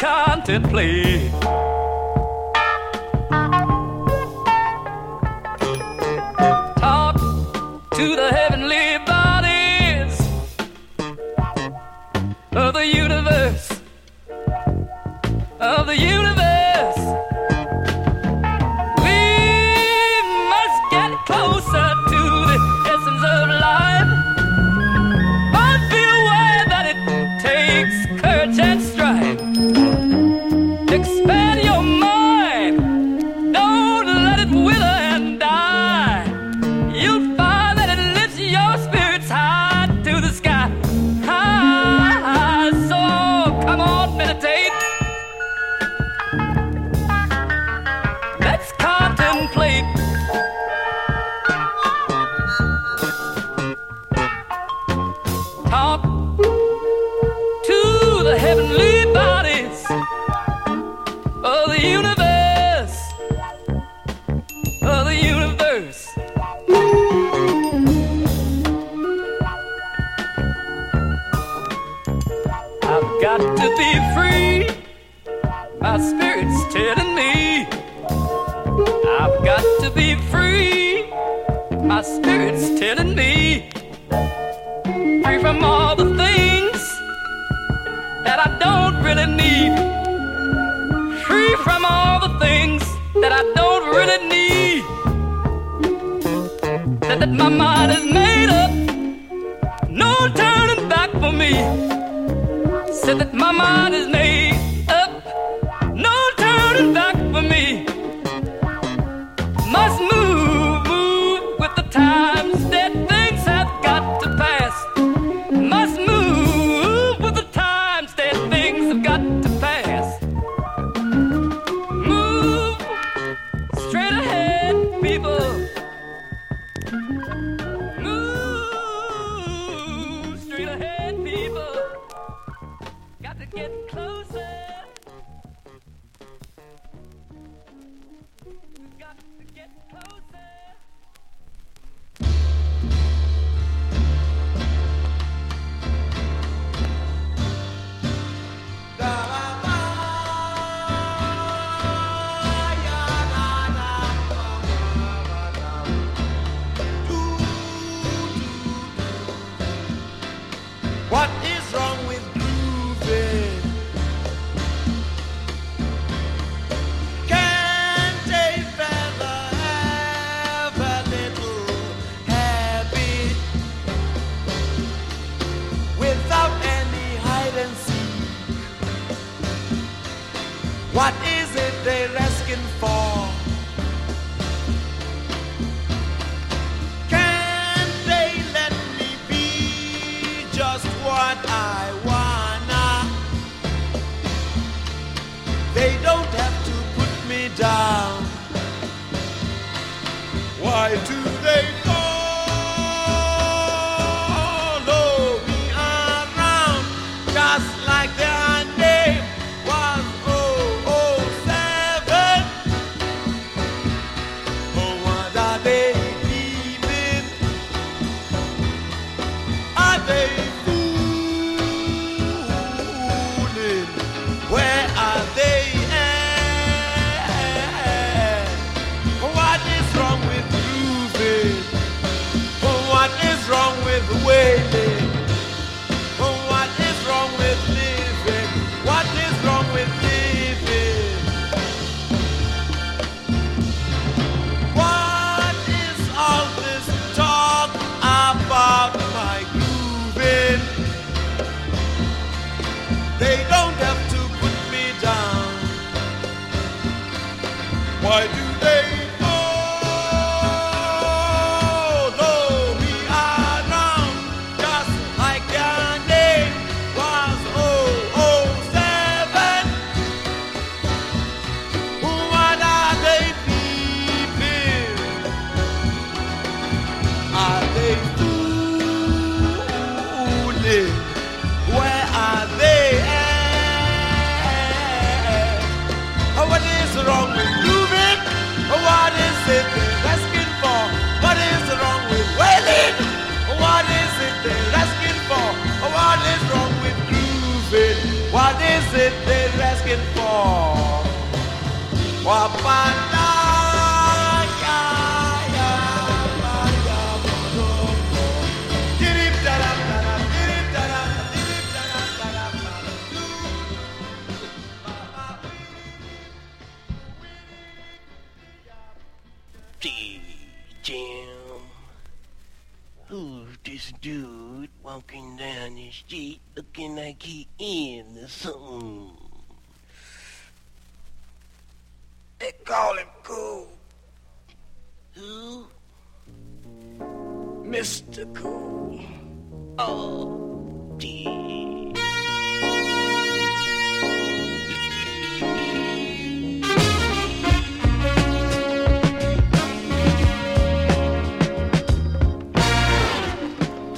contemplate.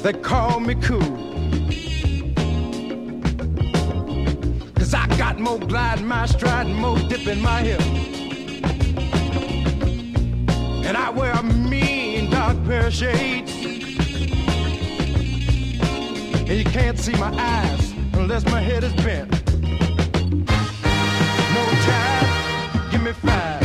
They call me cool. Cause I got more glide in my stride and more dip in my hip. And I wear a mean dark pair of shades. And you can't see my eyes unless my head is bent. No time, give me five.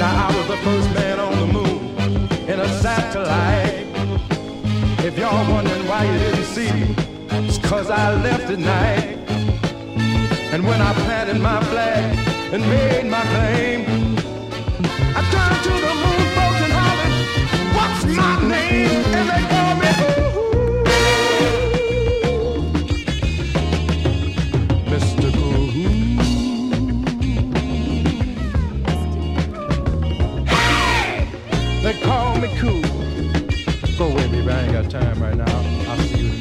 Now I was the first man on the moon in a satellite. If y'all wondering why you didn't see me, it's cause I left at night. And when I planted my flag and made my claim, I turned to the moon folks and hollered, what's my name? And they called me, ooh. cool. Go with me, but I ain't got time right now. I'll see you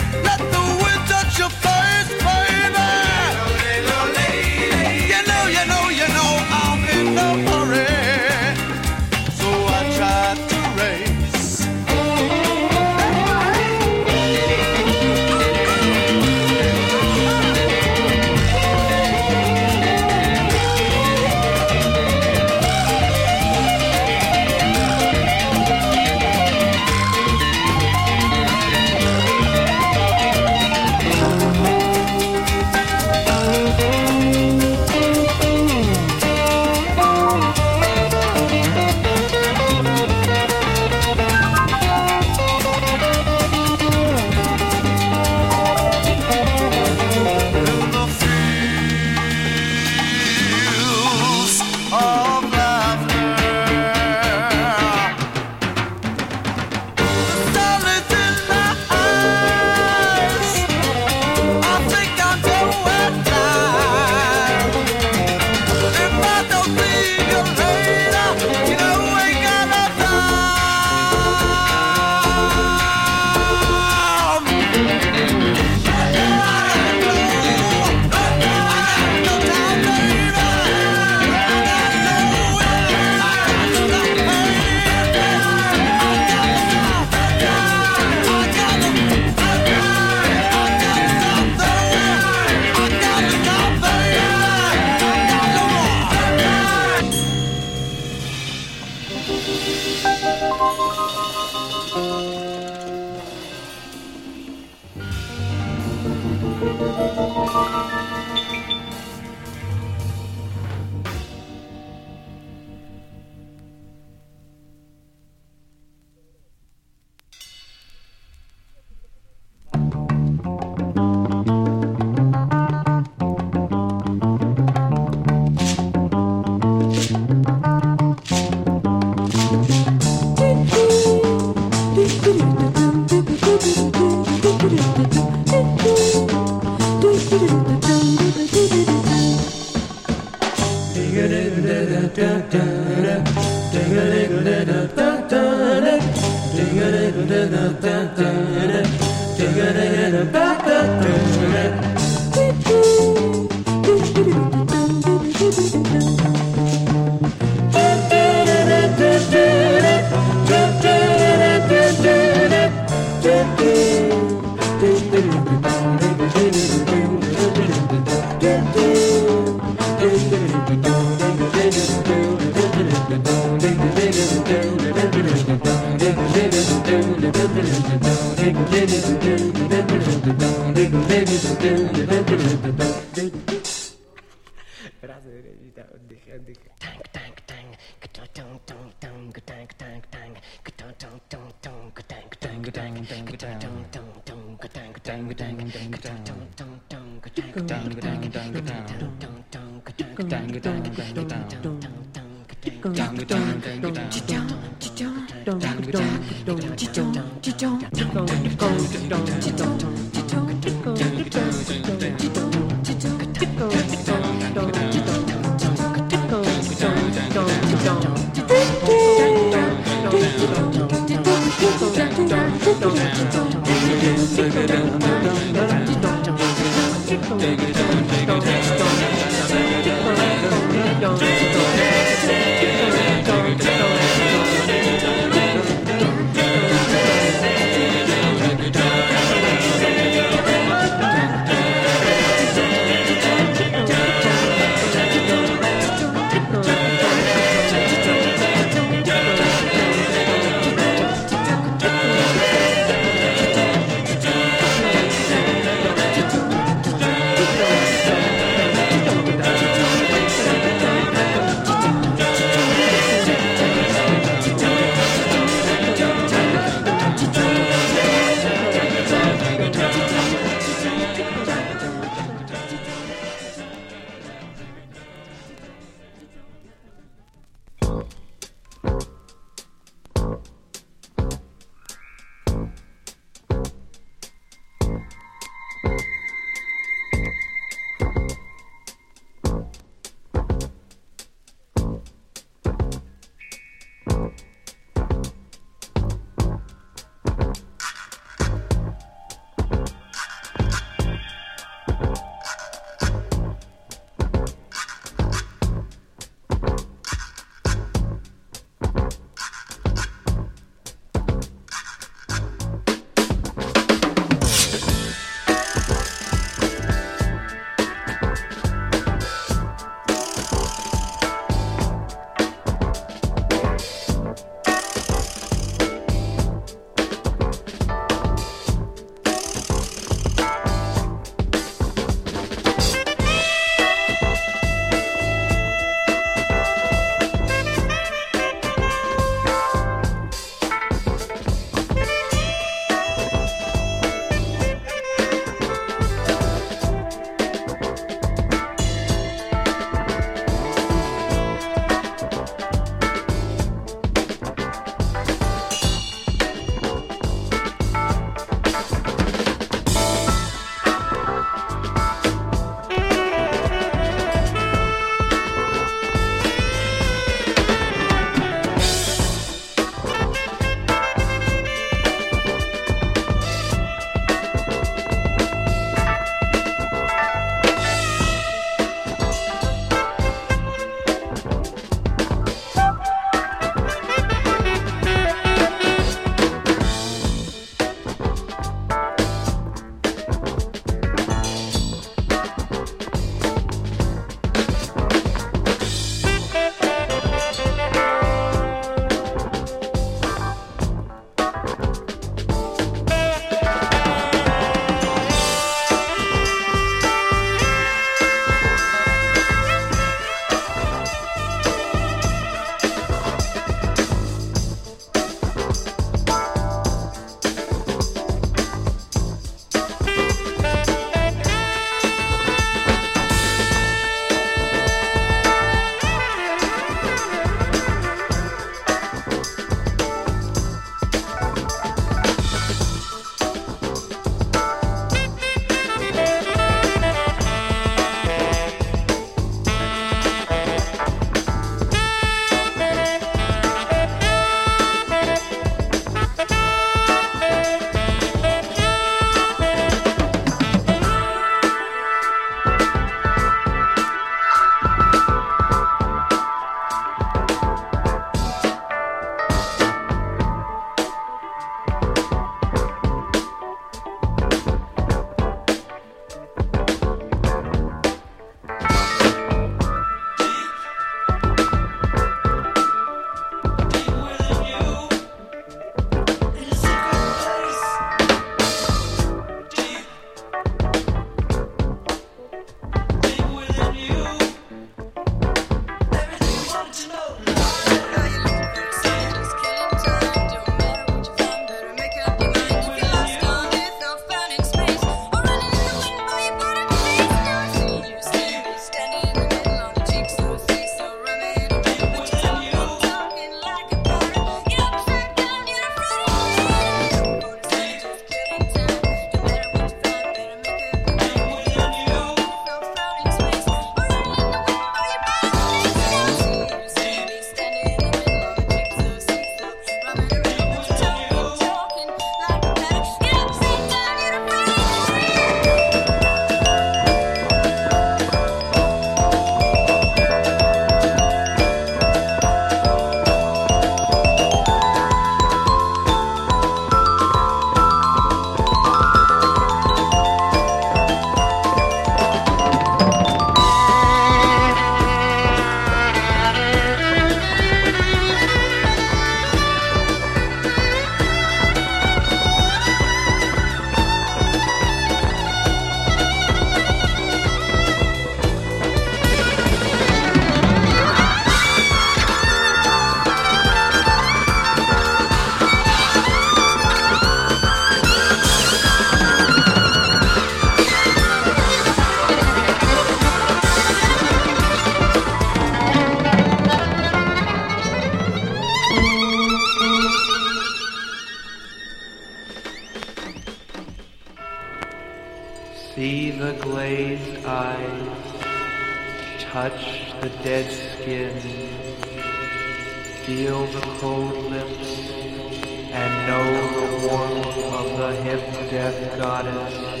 hip death goddess.